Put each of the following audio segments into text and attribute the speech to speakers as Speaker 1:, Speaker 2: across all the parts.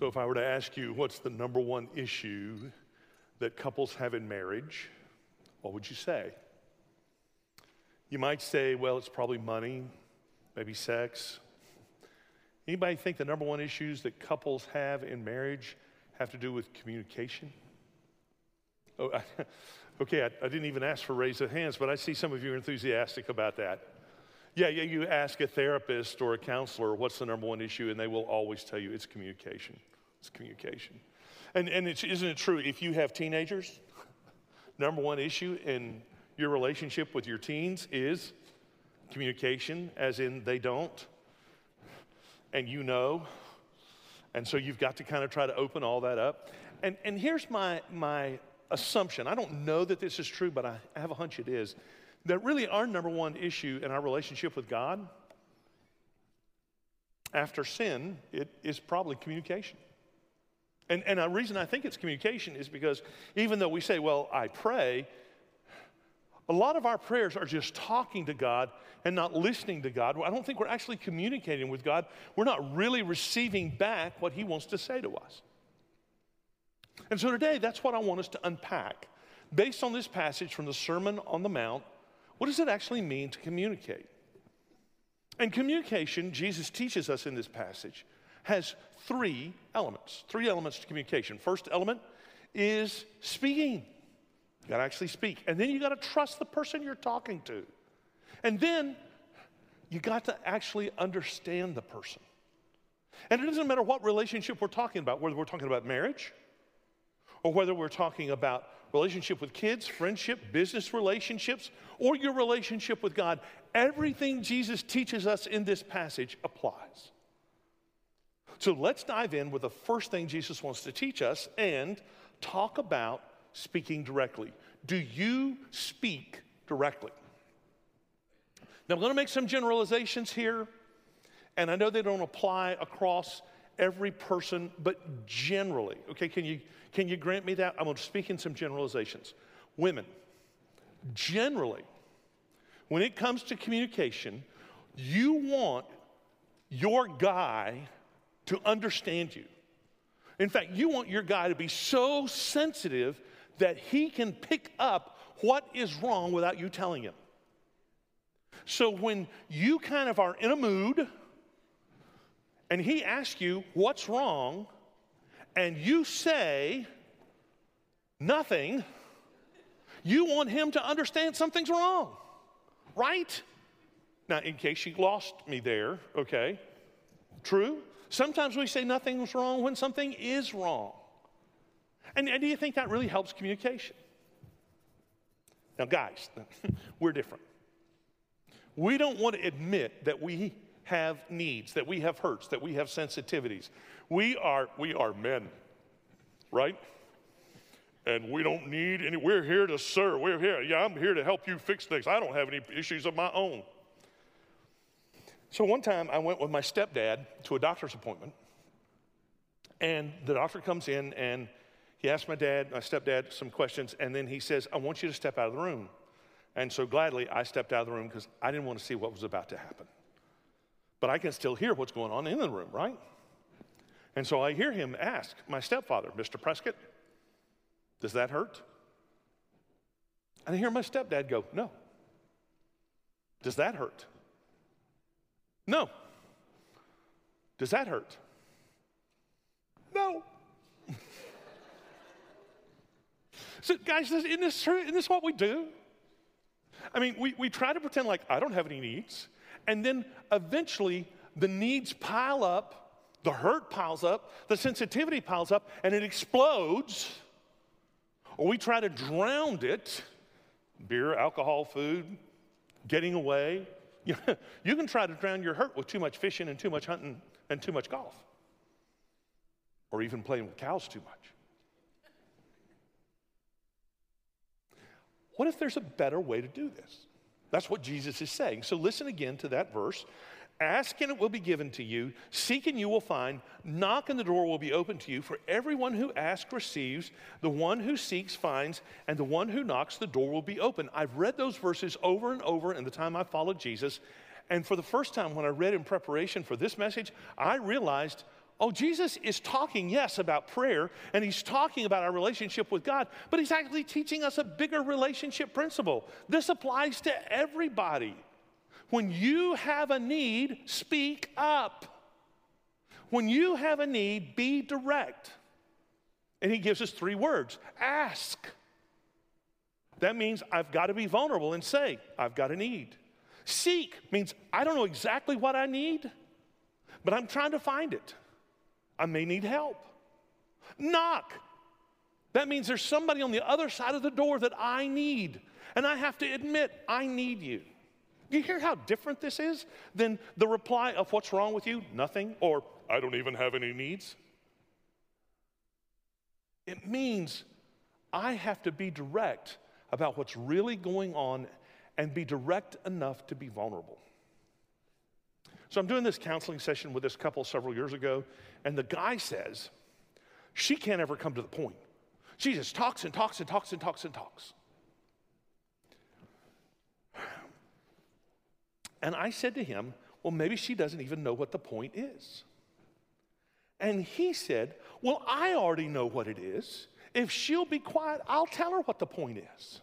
Speaker 1: So, if I were to ask you, what's the number one issue that couples have in marriage, what would you say? You might say, well, it's probably money, maybe sex. Anybody think the number one issues that couples have in marriage have to do with communication? Oh, I, okay, I, I, didn't even ask for raise of hands, but I see some of you are enthusiastic about that. Yeah, yeah, you ask a therapist or a counselor, what's the number one issue, and they will always tell you it's communication. It's communication. And, and isn't it true, if you have teenagers, number one issue in your relationship with your teens is communication, as in they don't, and you know. And so you've got to kind of try to open all that up. And, and here's my, my assumption I don't know that this is true, but I have a hunch it is that really our number one issue in our relationship with God after sin it is probably communication. And, and the reason I think it's communication is because even though we say, well, I pray, a lot of our prayers are just talking to God and not listening to God. I don't think we're actually communicating with God. We're not really receiving back what He wants to say to us. And so today, that's what I want us to unpack. Based on this passage from the Sermon on the Mount, what does it actually mean to communicate? And communication, Jesus teaches us in this passage, has three elements. Three elements to communication. First element is speaking. You got to actually speak. And then you got to trust the person you're talking to. And then you got to actually understand the person. And it doesn't matter what relationship we're talking about, whether we're talking about marriage or whether we're talking about relationship with kids, friendship, business relationships, or your relationship with God. Everything Jesus teaches us in this passage applies. So let's dive in with the first thing Jesus wants to teach us and talk about speaking directly. Do you speak directly? Now, I'm going to make some generalizations here, and I know they don't apply across every person, but generally, okay, can you, can you grant me that? I'm going to speak in some generalizations. Women, generally, when it comes to communication, you want your guy to understand you. In fact, you want your guy to be so sensitive that he can pick up what is wrong without you telling him. So when you kind of are in a mood and he asks you what's wrong, and you say nothing, you want him to understand something's wrong, right? Now, in case you lost me there, okay, true? Sometimes we say nothing's wrong when something is wrong. And, and do you think that really helps communication? Now, guys, we're different. We don't want to admit that we have needs, that we have hurts, that we have sensitivities. We are, we are men, right? And we don't need any, we're here to serve. We're here, yeah, I'm here to help you fix things. I don't have any issues of my own. So one time I went with my stepdad to a doctor's appointment, and the doctor comes in and he asks my dad, my stepdad, some questions, and then he says, I want you to step out of the room. And so gladly, I stepped out of the room because I didn't want to see what was about to happen. But I can still hear what's going on in the room, right? And so I hear him ask my stepfather, Mr. Prescott, does that hurt? And I hear my stepdad go, no. Does that hurt? No. Does that hurt? No. so, guys, isn't this, true? isn't this what we do? I mean, we, we try to pretend like I don't have any needs, and then eventually the needs pile up, the hurt piles up, the sensitivity piles up, and it explodes. Or we try to drown it beer, alcohol, food, getting away. You, can try to drown your hurt with too much fishing and too much hunting and too much golf, or even playing with cows too much. What if there's a better way to do this? That's what Jesus is saying. So listen again to that verse. Ask and it will be given to you. Seek and you will find. Knock and the door will be open to you. For everyone who asks receives. The one who seeks finds. And the one who knocks, the door will be open. I've read those verses over and over in the time I followed Jesus. And for the first time, when I read in preparation for this message, I realized Oh, Jesus is talking, yes, about prayer, and he's talking about our relationship with God, but he's actually teaching us a bigger relationship principle. This applies to everybody. When you have a need, speak up. When you have a need, be direct. And he gives us three words ask. That means I've got to be vulnerable and say, I've got a need. Seek means I don't know exactly what I need, but I'm trying to find it. I may need help. Knock. That means there's somebody on the other side of the door that I need, and I have to admit, I need you. You hear how different this is than the reply of what's wrong with you? Nothing, or I don't even have any needs. It means I have to be direct about what's really going on and be direct enough to be vulnerable. So I'm doing this counseling session with this couple several years ago, and the guy says, She can't ever come to the point. She just talks and talks and talks and talks and talks. And I said to him, Well, maybe she doesn't even know what the point is. And he said, Well, I already know what it is. If she'll be quiet, I'll tell her what the point is.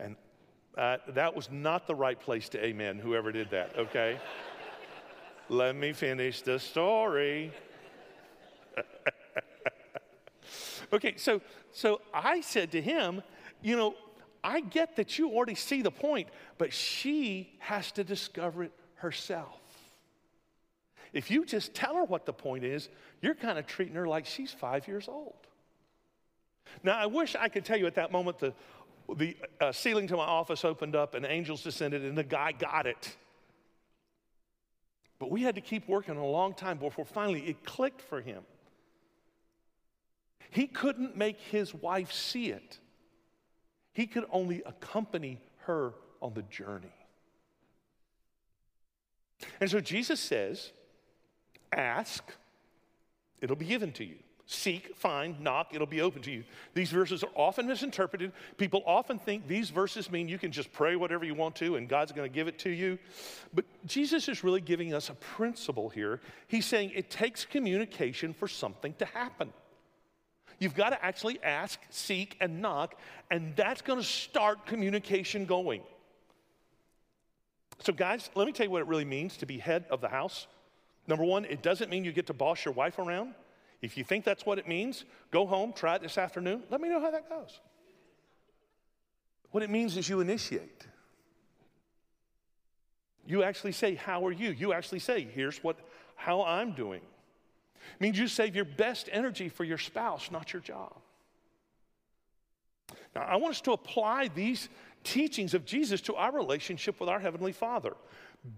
Speaker 1: And uh, that was not the right place to amen, whoever did that, okay? Let me finish the story. okay, so, so I said to him, You know, I get that you already see the point, but she has to discover it herself. If you just tell her what the point is, you're kind of treating her like she's five years old. Now, I wish I could tell you at that moment the, the uh, ceiling to my office opened up and angels descended and the guy got it. But we had to keep working a long time before finally it clicked for him. He couldn't make his wife see it, he could only accompany her on the journey. And so Jesus says, Ask, it'll be given to you. Seek, find, knock, it'll be open to you. These verses are often misinterpreted. People often think these verses mean you can just pray whatever you want to and God's going to give it to you. But Jesus is really giving us a principle here. He's saying it takes communication for something to happen. You've got to actually ask, seek, and knock, and that's going to start communication going. So, guys, let me tell you what it really means to be head of the house. Number one, it doesn't mean you get to boss your wife around. If you think that's what it means, go home, try it this afternoon. Let me know how that goes. What it means is you initiate. You actually say, How are you? You actually say, Here's what, how I'm doing. It means you save your best energy for your spouse, not your job. Now, I want us to apply these teachings of Jesus to our relationship with our Heavenly Father.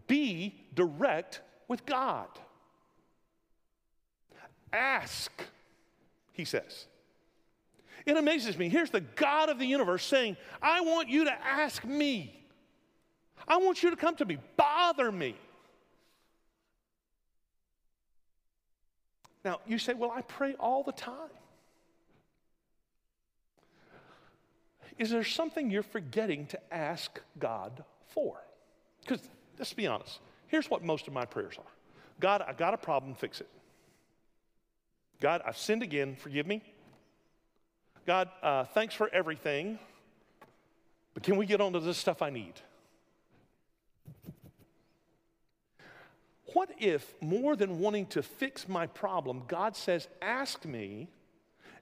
Speaker 1: Be direct with God. Ask, he says. It amazes me. Here's the God of the universe saying, I want you to ask me. I want you to come to me, bother me. Now, you say, Well, I pray all the time. Is there something you're forgetting to ask God for? Because let's be honest, here's what most of my prayers are God, I got a problem, fix it. God, I've sinned again, forgive me. God, uh, thanks for everything, but can we get on to the stuff I need? What if, more than wanting to fix my problem, God says, Ask me,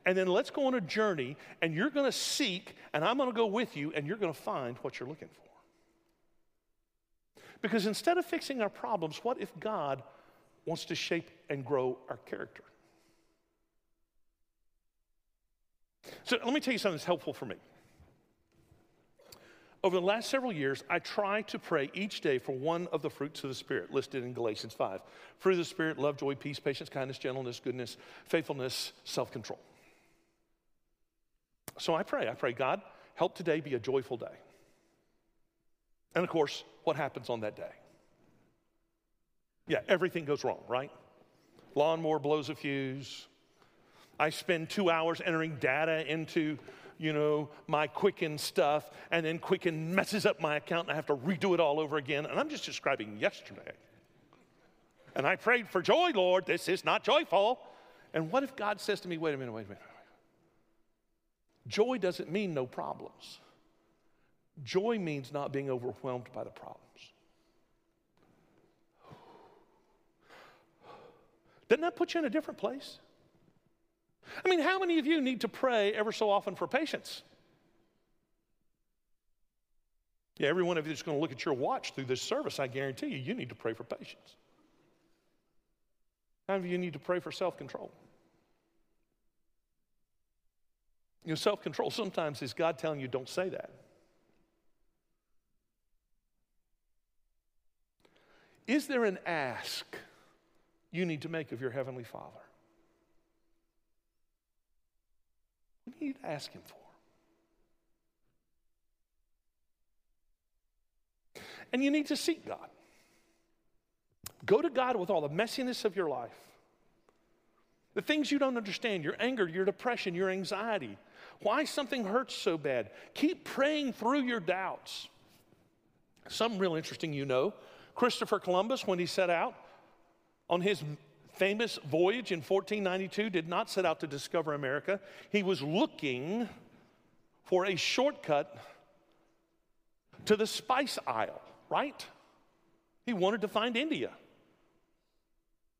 Speaker 1: and then let's go on a journey, and you're to seek, and I'm to go with you, and you're to find what you're looking for? Because instead of fixing our problems, what if God wants to shape and grow our character? So let me tell you something that's helpful for me. Over the last several years, I try to pray each day for one of the fruits of the Spirit listed in Galatians 5. Fruit of the Spirit, love, joy, peace, patience, kindness, gentleness, goodness, faithfulness, self control. So I pray, I pray, God, help today be a joyful day. And of course, what happens on that day? Yeah, everything goes wrong, right? Lawnmower blows a fuse. I spend two hours entering data into you know, my Quicken stuff, and then Quicken messes up my account and I have to redo it all over again. And I'm just describing yesterday. and I prayed for joy, Lord. This is not joyful. And what if God says to me, wait a minute, wait a minute. Joy doesn't mean no problems. Joy means not being overwhelmed by the problems. Doesn't that put you in a different place? I mean, how many of you need to pray ever so often for patience? Yeah, every one of you that's going to look at your watch through this service, I guarantee you, you need to pray for patience. How many of you need to pray for self control? You know, self control sometimes is God telling you, don't say that. Is there an ask you need to make of your Heavenly Father? Need to ask Him for? And you need to seek God. Go to God with all the messiness of your life. The things you don't understand, your anger, your depression, your anxiety, why something hurts so bad. Keep praying through your doubts. Something real interesting you know Christopher Columbus, when he set out on his famous voyage in 1492, did not set out to discover America. He was looking for a shortcut to the spice isle right? He wanted to find India.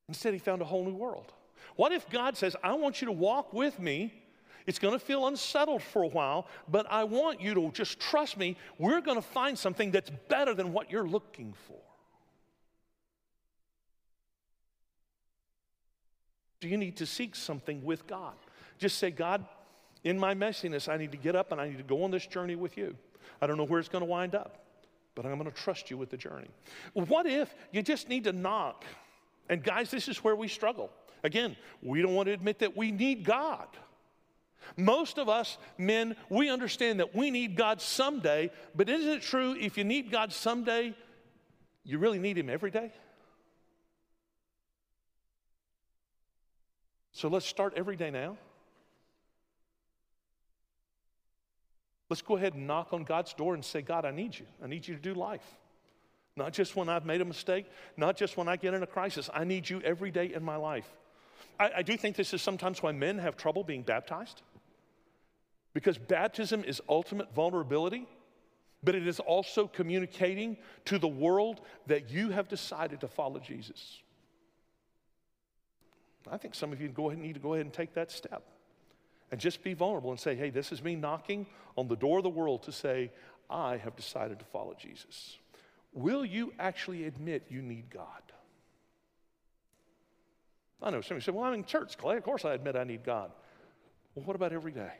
Speaker 1: Instead, he found a whole new world. What if God says, I want you to walk with me? It's going to feel unsettled for a while, but I want you to just trust me. We're going to find something that's better than what you're looking for. Do you need to seek something with God? Just say, God, in my messiness, I need to get up and I need to go on this journey with you. I don't know where it's going to wind up but I'm going to trust you with the journey. What if you just need to knock? And guys, this is where we struggle. Again, we don't want to admit that we need God. Most of us men, we understand that we need God someday, but isn't it true if you need God someday, you really need Him every day? So let's start every day now. Let's go ahead and knock on God's door and say, God, I need you. I need you to do life. Not just when I've made a mistake, not just when I get in a crisis. I need you every day in my life. I, I do think this is sometimes why men have trouble being baptized. Because baptism is ultimate vulnerability, but it is also communicating to the world that you have decided to follow Jesus. I think some of you go ahead, need to go ahead and take that step and just be vulnerable and say, hey, this is me knocking on the door of the world to say, I have decided to follow Jesus. Will you actually admit you need God? I know somebody said, Well, I'm in church, Clay. Of course I admit I need God. Well, what about every day?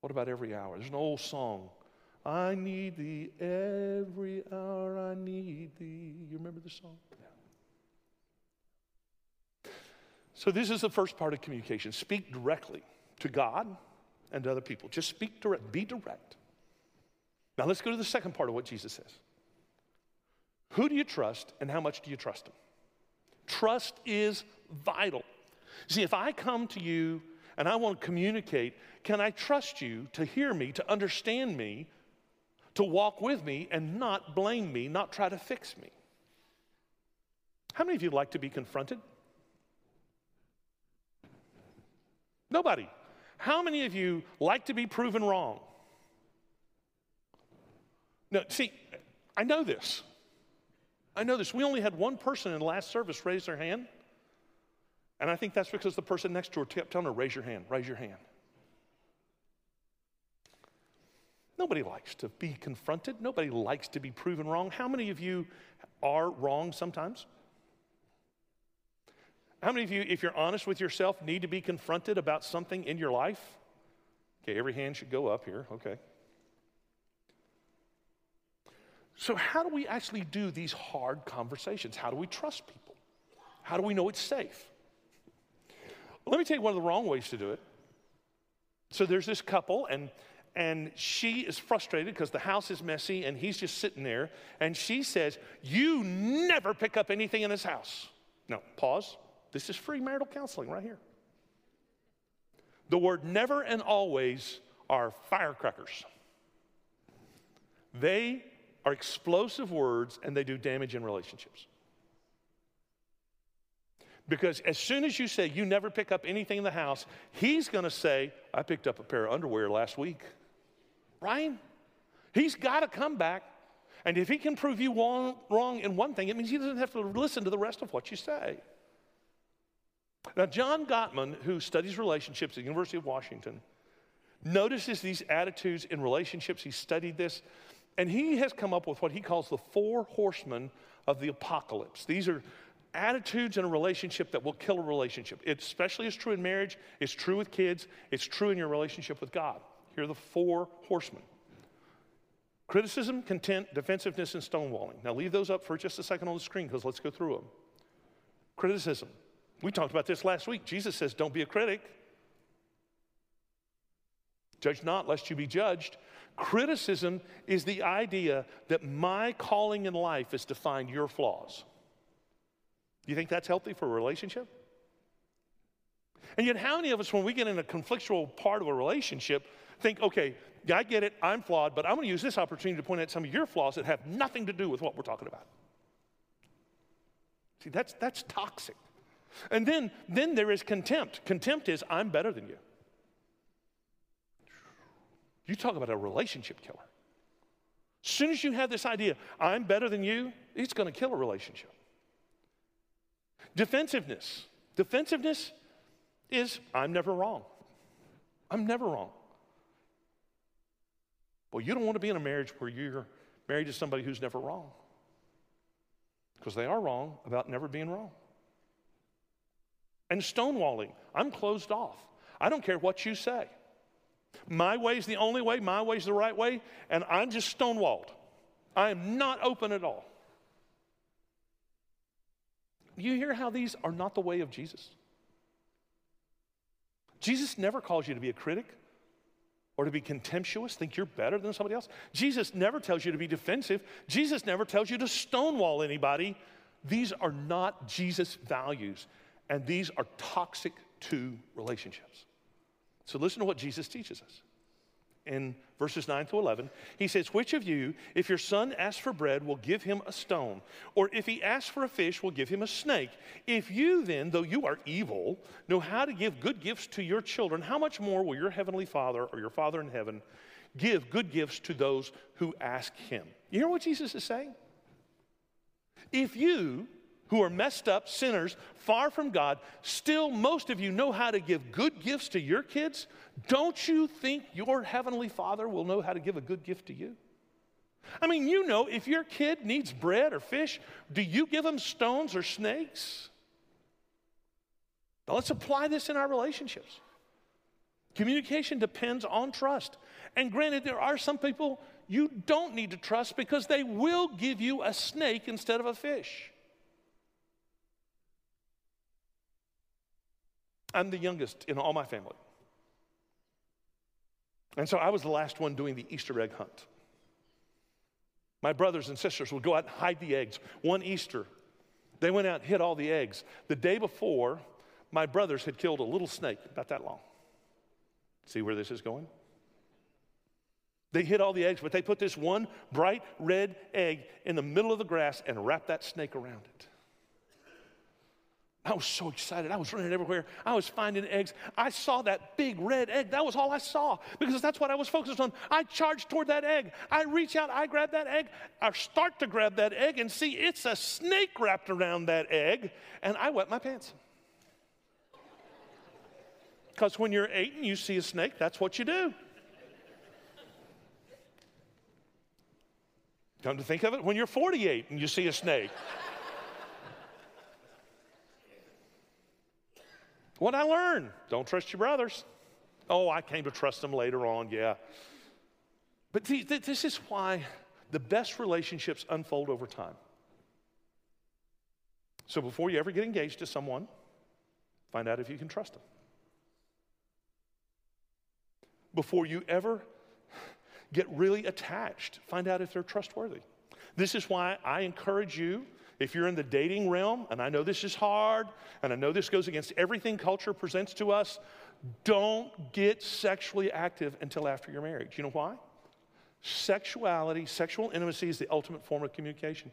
Speaker 1: What about every hour? There's an old song. I need thee every hour, I need thee. You remember the song? So, this is the first part of communication speak directly to God and to other people. Just speak direct, be direct. Now, let's go to the second part of what Jesus says Who do you trust and how much do you trust Him? Trust is vital. See, if I come to you and I want to communicate, can I trust you to hear me, to understand me, to walk with me, and not blame me, not try to fix me? How many of you like to be confronted? Nobody. How many of you like to be proven wrong? No, see, I know this. I know this. We only had one person in last service raise their hand. And I think that's because the person next to her kept telling her, raise your hand, raise your hand. Nobody likes to be confronted. Nobody likes to be proven wrong. How many of you are wrong sometimes? How many of you, if you're honest with yourself, need to be confronted about something in your life? Okay, every hand should go up here. Okay. So, how do we actually do these hard conversations? How do we trust people? How do we know it's safe? Let me tell you one of the wrong ways to do it. So, there's this couple, and and she is frustrated because the house is messy and he's just sitting there. And she says, You never pick up anything in this house. No, pause. This is free marital counseling right here. The word never and always are firecrackers. They are explosive words and they do damage in relationships. Because as soon as you say you never pick up anything in the house, he's going to say, I picked up a pair of underwear last week. Right? He's got to come back. And if he can prove you wrong, wrong in one thing, it means he doesn't have to listen to the rest of what you say. Now, John Gottman, who studies relationships at the University of Washington, notices these attitudes in relationships. He studied this, and he has come up with what he calls the four horsemen of the apocalypse. These are attitudes in a relationship that will kill a relationship. It especially is true in marriage, it's true with kids, it's true in your relationship with God. Here are the four horsemen criticism, contempt, defensiveness, and stonewalling. Now, leave those up for just a second on the screen because let's go through them. Criticism. We talked about this last week. Jesus says, Don't be a critic. Judge not, lest you be judged. Criticism is the idea that my calling in life is to find your flaws. Do you think that's healthy for a relationship? And yet, how many of us, when we get in a conflictual part of a relationship, think, okay, I get it, I'm flawed, but I'm going to use this opportunity to point out some of your flaws that have nothing to do with what we're talking about. See, that's, that's toxic. And then, then there is contempt. Contempt is, I'm better than you. You talk about a relationship killer. As soon as you have this idea, I'm better than you, it's going to kill a relationship. Defensiveness. Defensiveness is I'm never wrong. I'm never wrong. Well, you don't want to be in a marriage where you're married to somebody who's never wrong. Because they are wrong about never being wrong. And stonewalling. I'm closed off. I don't care what you say. My way is the only way, my way is the right way, and I'm just stonewalled. I am not open at all. You hear how these are not the way of Jesus? Jesus never calls you to be a critic or to be contemptuous, think you're better than somebody else. Jesus never tells you to be defensive. Jesus never tells you to stonewall anybody. These are not Jesus' values, and these are toxic to relationships. So listen to what Jesus teaches us. In verses 9 to 11, he says, Which of you, if your son asks for bread, will give him a stone? Or if he asks for a fish, will give him a snake? If you then, though you are evil, know how to give good gifts to your children, how much more will your heavenly Father or your Father in heaven give good gifts to those who ask him? You hear what Jesus is saying? If you, who are messed up sinners, far from God, still most of you know how to give good gifts to your kids. Don't you think your heavenly Father will know how to give a good gift to you? I mean, you know, if your kid needs bread or fish, do you give them stones or snakes? Now let's apply this in our relationships. Communication depends on trust. And granted, there are some people you don't need to trust because they will give you a snake instead of a fish. I'm the youngest in all my family. And so I was the last one doing the Easter egg hunt. My brothers and sisters would go out and hide the eggs. One Easter, they went out and hid all the eggs. The day before, my brothers had killed a little snake, about that long. See where this is going? They hid all the eggs, but they put this one bright red egg in the middle of the grass and wrapped that snake around it. I was so excited. I was running everywhere. I was finding eggs. I saw that big red egg. That was all I saw because that's what I was focused on. I charged toward that egg. I reach out, I grab that egg. I start to grab that egg and see it's a snake wrapped around that egg, and I wet my pants. Because when you're eight and you see a snake, that's what you do. Come to think of it, when you're 48 and you see a snake, What I learned? Don't trust your brothers. Oh, I came to trust them later on, yeah. But th- th- this is why the best relationships unfold over time. So before you ever get engaged to someone, find out if you can trust them. Before you ever get really attached, find out if they're trustworthy. This is why I encourage you if you're in the dating realm, and I know this is hard, and I know this goes against everything culture presents to us, don't get sexually active until after your marriage. You know why? Sexuality, sexual intimacy is the ultimate form of communication.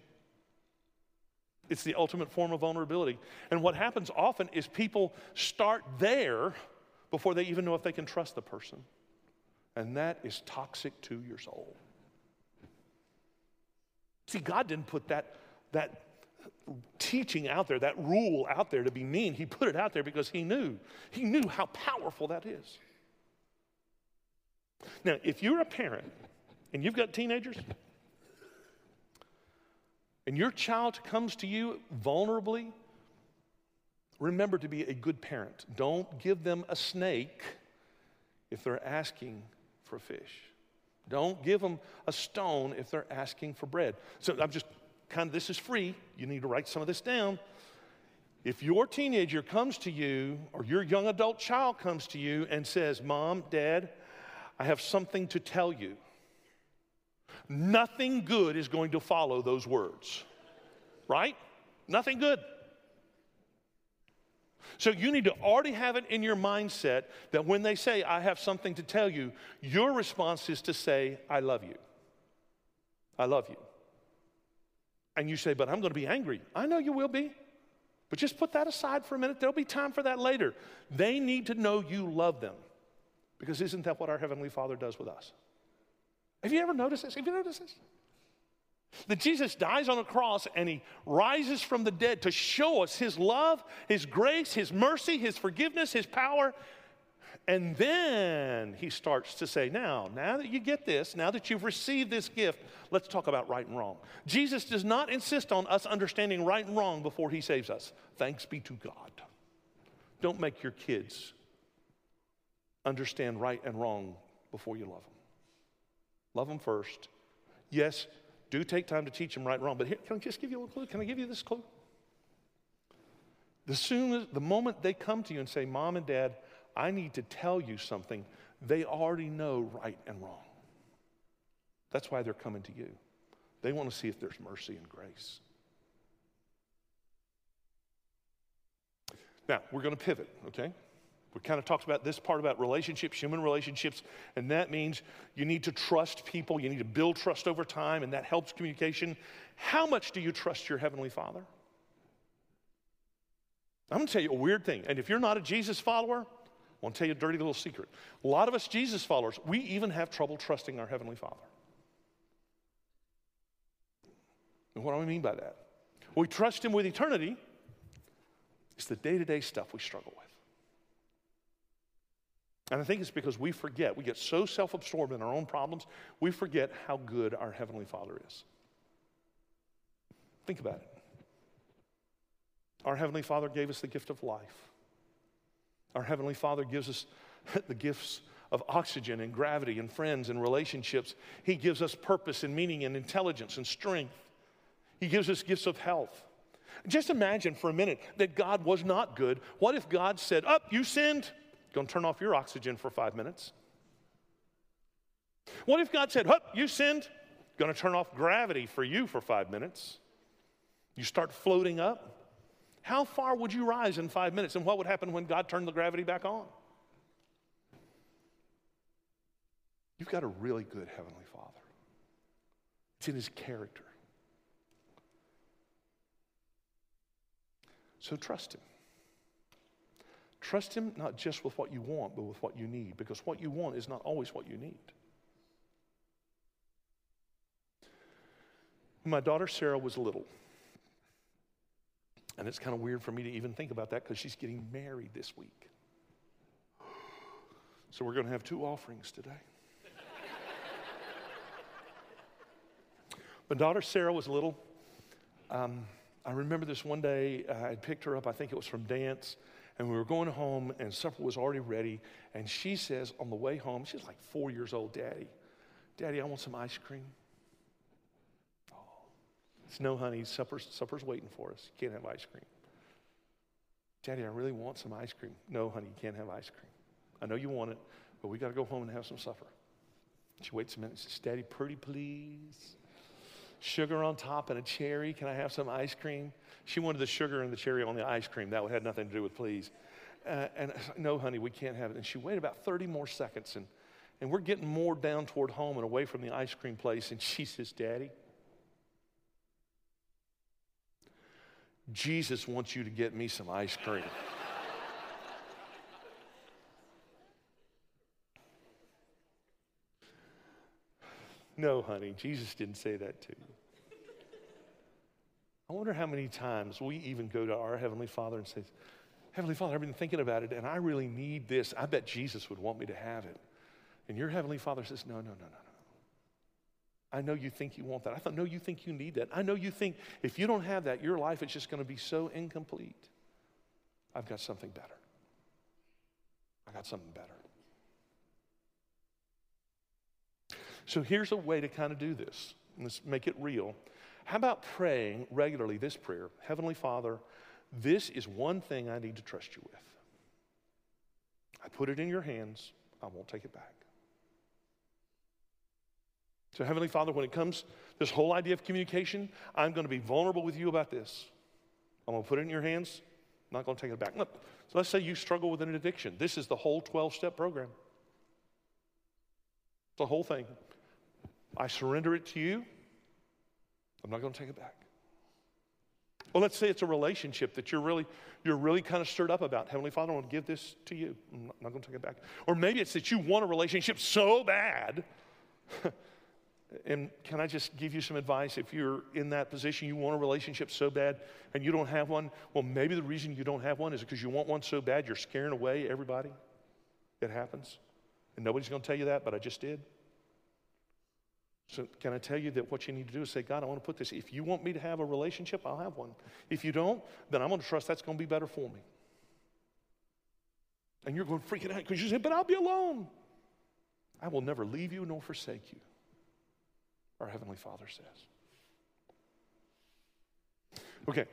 Speaker 1: It's the ultimate form of vulnerability. And what happens often is people start there before they even know if they can trust the person. And that is toxic to your soul. See, God didn't put that, that teaching out there, that rule out there to be mean. He put it out there because He knew. He knew how powerful that is. Now, if you're a parent and you've got teenagers, and your child comes to you vulnerably, remember to be a good parent. Don't give them a snake if they're asking for fish. Don't give them a stone if they're asking for bread. So I'm just kind of, this is free. You need to write some of this down. If your teenager comes to you or your young adult child comes to you and says, Mom, Dad, I have something to tell you. Nothing good is going to follow those words, right? Nothing good. So you need to already have it in your mindset that when they say, I have something to tell you, your response is to say, I love you. I love you. And you say, but I'm going to be angry. I know you will be. But just put that aside for a minute. There'll be time for that later. They need to know you love them. Because isn't that what our Heavenly Father does with us? Have you ever noticed this? Have you noticed this? That Jesus dies on a cross and he rises from the dead to show us his love, his grace, his mercy, his forgiveness, his power. And then he starts to say, Now, now that you get this, now that you've received this gift, let's talk about right and wrong. Jesus does not insist on us understanding right and wrong before he saves us. Thanks be to God. Don't make your kids understand right and wrong before you love them. Love them first. Yes, do take time to teach them right and wrong. But here, can I just give you a little clue? Can I give you this clue? The soon the moment they come to you and say, Mom and Dad, I need to tell you something, they already know right and wrong. That's why they're coming to you. They want to see if there's mercy and grace. Now, we're going to pivot, okay? We kind of talked about this part about relationships, human relationships, and that means you need to trust people. You need to build trust over time, and that helps communication. How much do you trust your Heavenly Father? I'm going to tell you a weird thing. And if you're not a Jesus follower, I want to tell you a dirty little secret. A lot of us Jesus followers, we even have trouble trusting our Heavenly Father. And what do I mean by that? We trust Him with eternity, it's the day to day stuff we struggle with. And I think it's because we forget, we get so self absorbed in our own problems, we forget how good our Heavenly Father is. Think about it. Our Heavenly Father gave us the gift of life. Our Heavenly Father gives us the gifts of oxygen and gravity and friends and relationships. He gives us purpose and meaning and intelligence and strength. He gives us gifts of health. Just imagine for a minute that God was not good. What if God said, Up, oh, you sinned? To turn off your oxygen for five minutes. What if God said, Hup, you sinned? To turn off gravity for you for five minutes. You start floating up. How far would you rise in five minutes? And what would happen when God turned the gravity back on? You've got a really good Heavenly Father, it's in His character. So trust Him. Trust Him not just with what you want, but with what you need, because what you want is not always what you need. My daughter Sarah was little. And it's kind of weird for me to even think about that because she's getting married this week. So we're going to have two offerings today. My daughter Sarah was little. Um, I remember this one day, uh, I picked her up, I think it was from dance, and we were going home, and supper was already ready. And she says on the way home, she's like four years old, Daddy, Daddy, I want some ice cream. It's no, honey, supper's, supper's waiting for us. You can't have ice cream. Daddy, I really want some ice cream. No, honey, you can't have ice cream. I know you want it, but we got to go home and have some supper. She waits a minute and says, Daddy, pretty please. Sugar on top and a cherry. Can I have some ice cream? She wanted the sugar and the cherry on the ice cream. That had nothing to do with please. Uh, and no, honey, we can't have it. And she waited about 30 more seconds. And, and we're getting more down toward home and away from the ice cream place. And she says, Daddy, Jesus wants you to get me some ice cream. no, honey, Jesus didn't say that to you. I wonder how many times we even go to our Heavenly Father and say, Heavenly Father, I've been thinking about it and I really need this. I bet Jesus would want me to have it. And your Heavenly Father says, No, no, no, no, no. I know you think you want that. I thought, no, you think you need that. I know you think if you don't have that, your life is just going to be so incomplete. I've got something better. I got something better. So here's a way to kind of do this. Let's make it real. How about praying regularly this prayer Heavenly Father, this is one thing I need to trust you with. I put it in your hands, I won't take it back. So, Heavenly Father, when it comes this whole idea of communication, I'm going to be vulnerable with you about this. I'm going to put it in your hands. I'm not going to take it back. Look, so let's say you struggle with an addiction. This is the whole 12 step program. It's the whole thing. I surrender it to you. I'm not going to take it back. Well, let's say it's a relationship that you're really, you're really kind of stirred up about. Heavenly Father, I want to give this to you. I'm not, not going to take it back. Or maybe it's that you want a relationship so bad And can I just give you some advice? If you're in that position, you want a relationship so bad and you don't have one, well, maybe the reason you don't have one is because you want one so bad you're scaring away everybody. It happens. And nobody's going to tell you that, but I just did. So, can I tell you that what you need to do is say, God, I want to put this. If you want me to have a relationship, I'll have one. If you don't, then I'm going to trust that's going to be better for me. And you're going to freaking out because you say, but I'll be alone. I will never leave you nor forsake you our Heavenly Father says. Okay,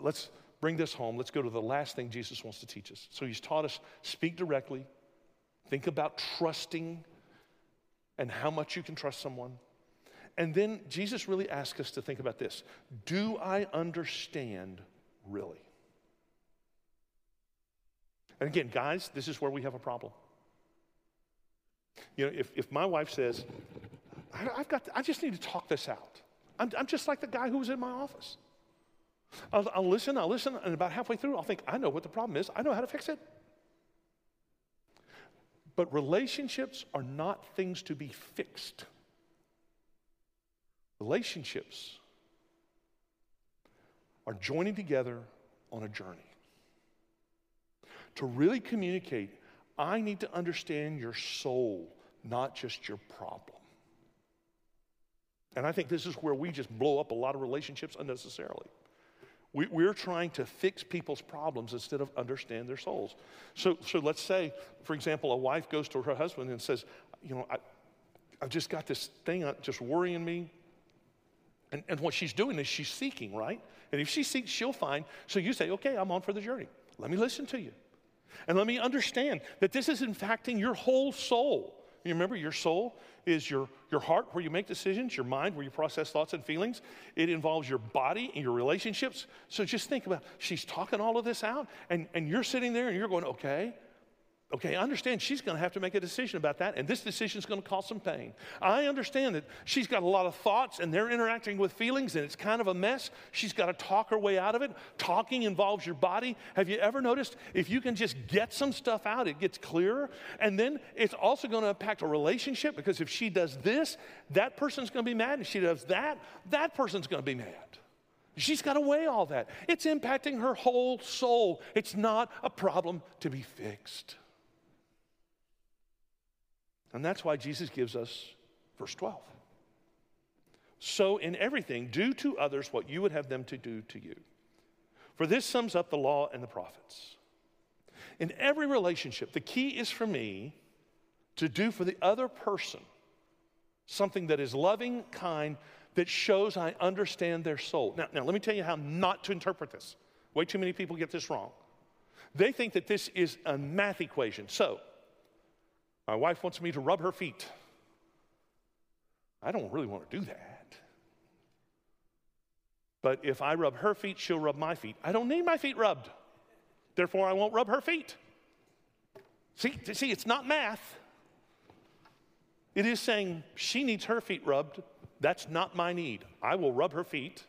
Speaker 1: let's bring this home. Let's go to the last thing Jesus wants to teach us. So he's taught us speak directly, think about trusting and how much you can trust someone. And then Jesus really asks us to think about this Do I understand really? And again, guys, this is where we have a problem. You know, if, if my wife says, I, have got, to, I just need to talk this out. I'm, I'm just like the guy who was in my office. I'll, I'll listen, I'll listen, and about halfway through, I'll think, I know what the problem is. I know how to fix it. But relationships are not things to be fixed. Relationships are joining together on a journey. To really communicate, I need to understand your soul, not just your problem. And I think this is where we just blow up a lot of relationships unnecessarily. We, are trying to fix people's problems instead of understand their souls. So, so let's say, for example, a wife goes to her husband and says, You know, I, I've just got this thing uh, just worrying me. And, and what she's doing is she's seeking, right? And if she seeks, she'll find. So you say, Okay, I'm on for the journey. Let me listen to you. And let me understand that this is impacting your whole soul. You remember your soul is your, your heart where you make decisions, your mind where you process thoughts and feelings. It involves your body and your relationships. So just think about she's talking all of this out, and, and you're sitting there and you're going, okay, Okay, I understand she's going to have to make a decision about that, and this decision is going to cause some pain. I understand that she's got a lot of thoughts and they're interacting with feelings, and it's kind of a mess. She's got to talk her way out of it. Talking involves your body. Have you ever noticed if you can just get some stuff out, it gets clearer? And then it's also going to impact a relationship because if she does this, that person's going to be mad. If she does that, that person's going to be mad. She's got to weigh all that. It's impacting her whole soul. It's not a problem to be fixed. And that's why Jesus gives us verse 12. So, in everything, do to others what you would have them to do to you. For this sums up the law and the prophets. In every relationship, the key is for me to do for the other person something that is loving, kind, that shows I understand their soul. Now, now, let me tell you how not to interpret this. Way too many people get this wrong. They think that this is a math equation. So, my wife wants me to rub her feet. I don't really want to do that. But if I rub her feet, she'll rub my feet. I don't need my feet rubbed. Therefore, I won't rub her feet. See, see, it's not math. It is saying she needs her feet rubbed. That's not my need. I will rub her feet.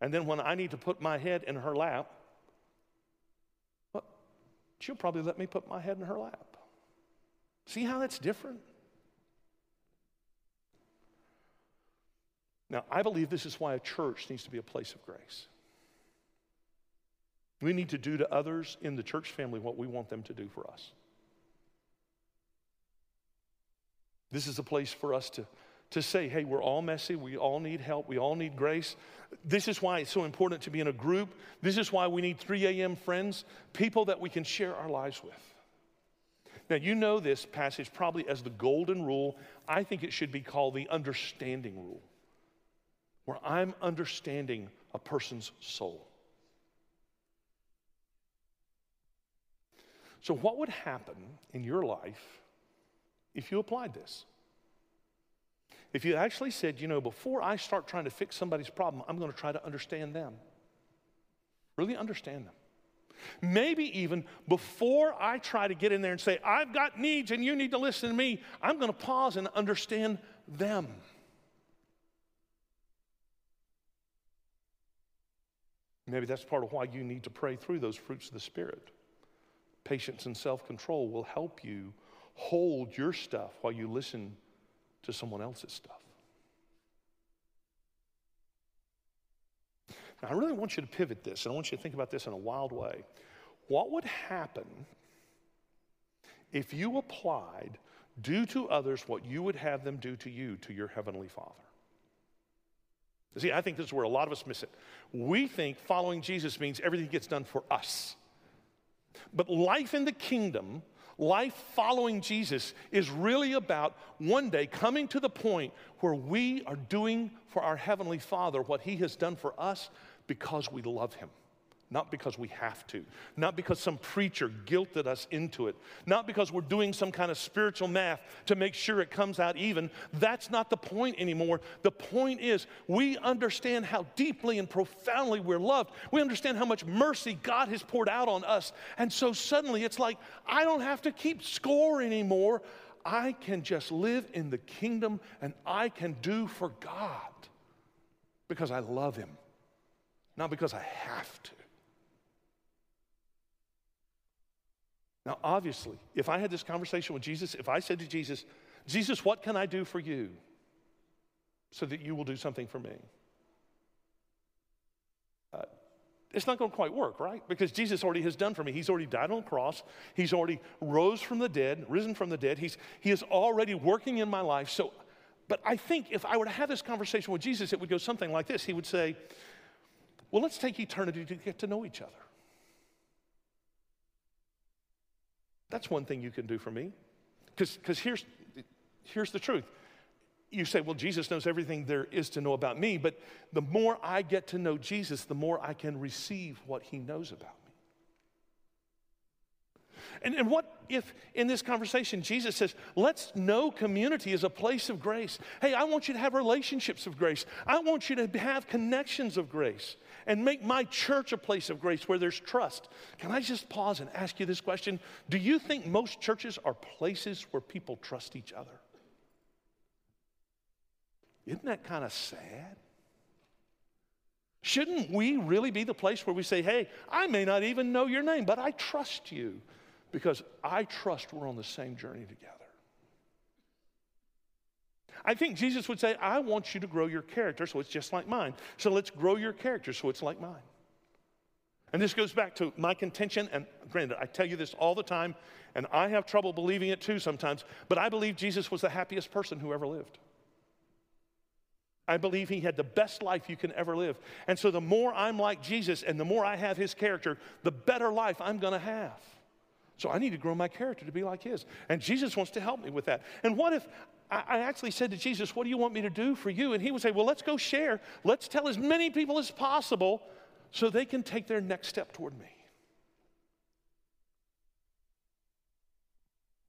Speaker 1: And then when I need to put my head in her lap, well, she'll probably let me put my head in her lap. See how that's different? Now, I believe this is why a church needs to be a place of grace. We need to do to others in the church family what we want them to do for us. This is a place for us to, to say, hey, we're all messy. We all need help. We all need grace. This is why it's so important to be in a group. This is why we need 3 a.m. friends, people that we can share our lives with. Now, you know this passage probably as the golden rule. I think it should be called the understanding rule, where I'm understanding a person's soul. So, what would happen in your life if you applied this? If you actually said, you know, before I start trying to fix somebody's problem, I'm going to try to understand them. Really understand them. Maybe even before I try to get in there and say, I've got needs and you need to listen to me, I'm going to pause and understand them. Maybe that's part of why you need to pray through those fruits of the Spirit. Patience and self control will help you hold your stuff while you listen to someone else's stuff. I really want you to pivot this, and I want you to think about this in a wild way. What would happen if you applied do to others what you would have them do to you to your Heavenly Father? See, I think this is where a lot of us miss it. We think following Jesus means everything gets done for us. But life in the kingdom, life following Jesus, is really about one day coming to the point where we are doing for our Heavenly Father what He has done for us because we love Him not because we have to, not because some preacher guilted us into it, not because we're doing some kind of spiritual math to make sure it comes out even. That's not the point anymore. The point is we understand how deeply and profoundly we're loved. We understand how much mercy God has poured out on us. And so suddenly it's like, I don't have to keep score anymore. I can just live in the kingdom and I can do for God because I love Him, not because I have to. Now, obviously, if I had this conversation with Jesus, if I said to Jesus, Jesus, what can I do for you so that you will do something for me? Uh, it's not going to quite work, right? Because Jesus already has done for me. He's already died on the cross. He's already rose from the dead, risen from the dead. He's, he is already working in my life. So, but I think if I were to have this conversation with Jesus, it would go something like this. He would say, Well, let's take eternity to get to know each other. That's one thing you can do for me. Because here's, here's the truth. You say, well, Jesus knows everything there is to know about me, but the more I get to know Jesus, the more I can receive what he knows about me. And, and what if in this conversation Jesus says, let's know community as a place of grace? Hey, I want you to have relationships of grace. I want you to have connections of grace and make my church a place of grace where there's trust. Can I just pause and ask you this question? Do you think most churches are places where people trust each other? Isn't that kind of sad? Shouldn't we really be the place where we say, hey, I may not even know your name, but I trust you because I trust we're on the same journey together? I think Jesus would say, I want you to grow your character so it's just like mine. So let's grow your character so it's like mine. And this goes back to my contention, and granted, I tell you this all the time, and I have trouble believing it too sometimes, but I believe Jesus was the happiest person who ever lived. I believe he had the best life you can ever live. And so the more I'm like Jesus and the more I have his character, the better life I'm to have. So I need to grow my character to be like his. And Jesus wants to help me with that. And what if I, actually said to Jesus, What do you want me to do for you? And he would say, Well, let's go share. Let's tell as many people as possible so they can take their next step toward me.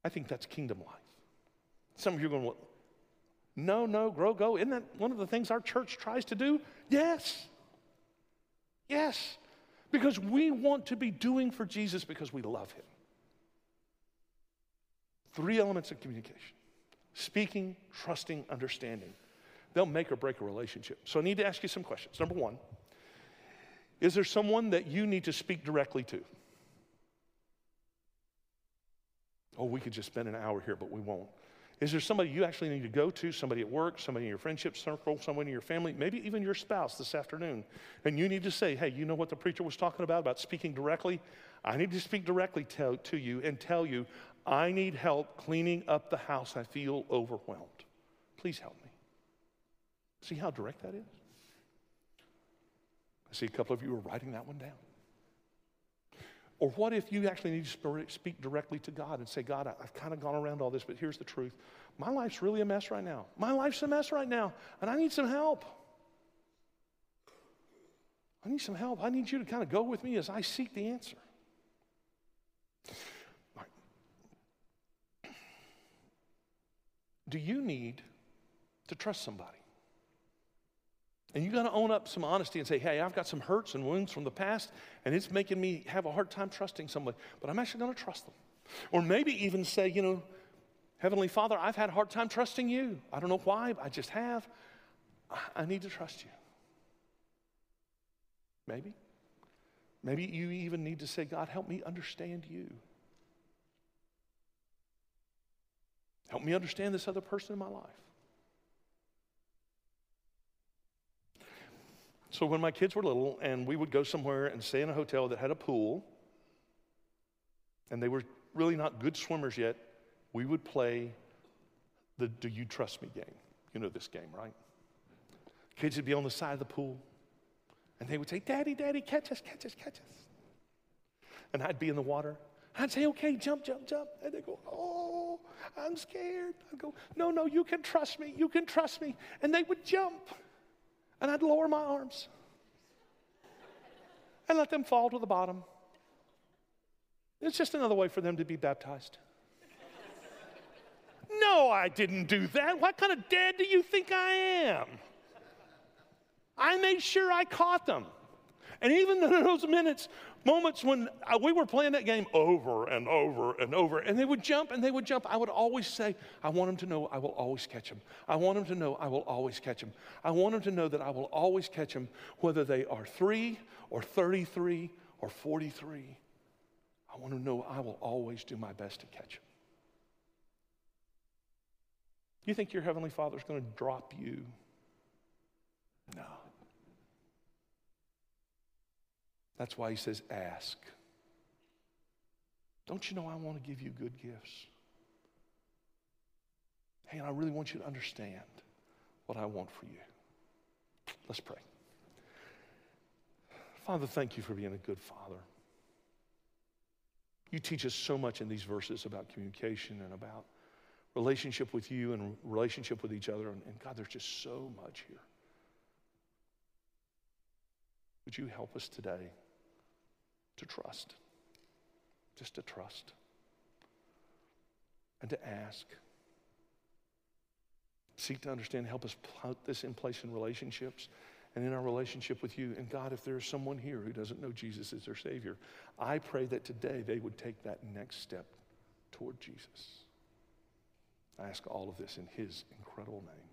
Speaker 1: I think that's kingdom life. Some of you are going, well, no, no, grow, go. Isn't that one of the things our church tries to do? Yes. Yes. Because we want to be doing for Jesus because we love him. Three elements of communication speaking, trusting, understanding. They'll make or break a relationship. So I need to ask you some questions. Number one, Is there someone that you need to speak directly to? Oh, we could just spend an hour here, but we won't. Is there somebody you actually need to go to, somebody at work, somebody in your friendship circle, someone in your family, maybe even your spouse this afternoon, and you need to say, hey, you know what the preacher was talking about, about speaking directly? I need to speak directly to, to you and tell you, I need help cleaning up the house. I feel overwhelmed. Please help me. See how direct that is? I see a couple of you are writing that one down. Or what if you actually need to speak directly to God and say, God, I've kind of gone around all this, but here's the truth. My life's really a mess right now. My life's a mess right now, and I need some help. I need some help. I need you to kind of go with me as I seek the answer. Do you need to trust somebody? And you got to own up some honesty and say, hey, I've got some hurts and wounds from the past, and it's making me have a hard time trusting somebody, but I'm actually going to trust them. Or maybe even say, you know, Heavenly Father, I've had a hard time trusting you. I don't know why, I just have. I need to trust you. Maybe. Maybe you even need to say, God, help me understand you. Help me understand this other person in my life. So when my kids were little and we would go somewhere and stay in a hotel that had a pool, and they were really not good swimmers yet, we would play the Do You Trust Me game. You know this game, right? Kids would be on the side of the pool, and they would say, Daddy, Daddy, catch us, catch us, catch us. And I'd be in the water. I'd say, okay, jump, jump, jump. And they go, oh, I'm scared. I'd go, no, no, you can trust me. You can trust me. And they would jump and I'd lower my arms and let them fall to the bottom. It's just another way for them to be baptized. no, I didn't do that. What kind of dad do you think I am? I made sure I caught them. And even in those minutes, moments when we were playing that game over and over and over, and they would jump and they would jump, I would always say, I want them to know I will always catch them. I want them to know I will always catch them. I want them to know that I will always catch them, whether they are three or 33 or 43. I want them to know I will always do my best to catch them. You think your Heavenly Father is going to drop you? No. That's why he says, ask. Don't you know I want to give you good gifts? Hey, and I really want you to understand what I want for you. Let's pray. Father, thank you for being a good father. You teach us so much in these verses about communication and about relationship with you and relationship with each other. And, God, there's just so much here. Would you help us today? To trust, just to trust, and to ask. Seek to understand, help us put this in place in relationships and in our relationship with you. And God, if there's someone here who doesn't know Jesus as their Savior, I pray that today they would take that next step toward Jesus. I ask all of this in His incredible name.